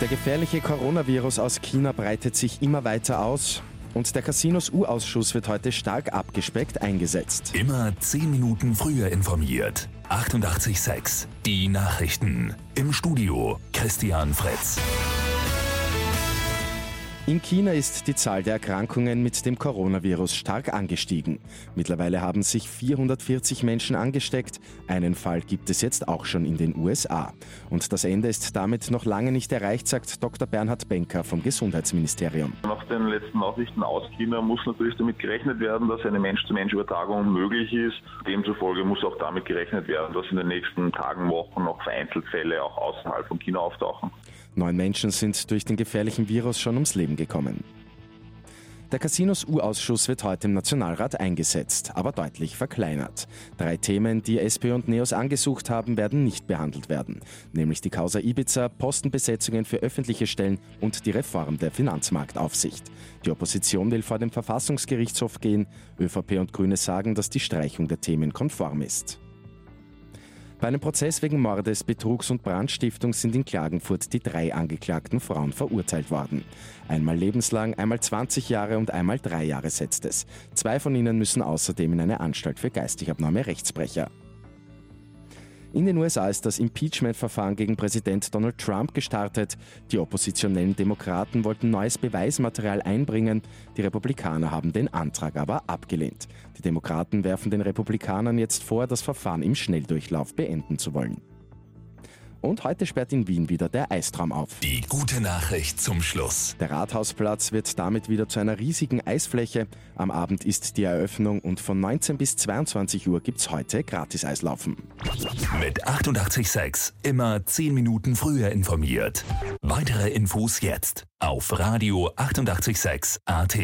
Der gefährliche Coronavirus aus China breitet sich immer weiter aus. Und der Casinos U-Ausschuss wird heute stark abgespeckt eingesetzt. Immer 10 Minuten früher informiert. 88.6 Die Nachrichten. Im Studio Christian Fritz. In China ist die Zahl der Erkrankungen mit dem Coronavirus stark angestiegen. Mittlerweile haben sich 440 Menschen angesteckt. Einen Fall gibt es jetzt auch schon in den USA. Und das Ende ist damit noch lange nicht erreicht, sagt Dr. Bernhard Benker vom Gesundheitsministerium. Nach den letzten Nachrichten aus China muss natürlich damit gerechnet werden, dass eine Mensch-zu-Mensch-Übertragung möglich ist. Demzufolge muss auch damit gerechnet werden, dass in den nächsten Tagen, Wochen noch vereinzelt Fälle auch außerhalb von China auftauchen. Neun Menschen sind durch den gefährlichen Virus schon ums Leben gekommen. Der Casinos U-Ausschuss wird heute im Nationalrat eingesetzt, aber deutlich verkleinert. Drei Themen, die SP und NEOS angesucht haben, werden nicht behandelt werden, nämlich die Causa Ibiza, Postenbesetzungen für öffentliche Stellen und die Reform der Finanzmarktaufsicht. Die Opposition will vor dem Verfassungsgerichtshof gehen, ÖVP und Grüne sagen, dass die Streichung der Themen konform ist. Bei einem Prozess wegen Mordes, Betrugs und Brandstiftung sind in Klagenfurt die drei angeklagten Frauen verurteilt worden. Einmal lebenslang, einmal 20 Jahre und einmal drei Jahre setzt es. Zwei von ihnen müssen außerdem in eine Anstalt für geistig abnorme Rechtsbrecher. In den USA ist das Impeachment-Verfahren gegen Präsident Donald Trump gestartet. Die oppositionellen Demokraten wollten neues Beweismaterial einbringen. Die Republikaner haben den Antrag aber abgelehnt. Die Demokraten werfen den Republikanern jetzt vor, das Verfahren im Schnelldurchlauf beenden zu wollen. Und heute sperrt in Wien wieder der Eistraum auf. Die gute Nachricht zum Schluss. Der Rathausplatz wird damit wieder zu einer riesigen Eisfläche. Am Abend ist die Eröffnung und von 19 bis 22 Uhr gibt's heute Gratis-Eislaufen. Mit 886 immer 10 Minuten früher informiert. Weitere Infos jetzt auf Radio 886 AT.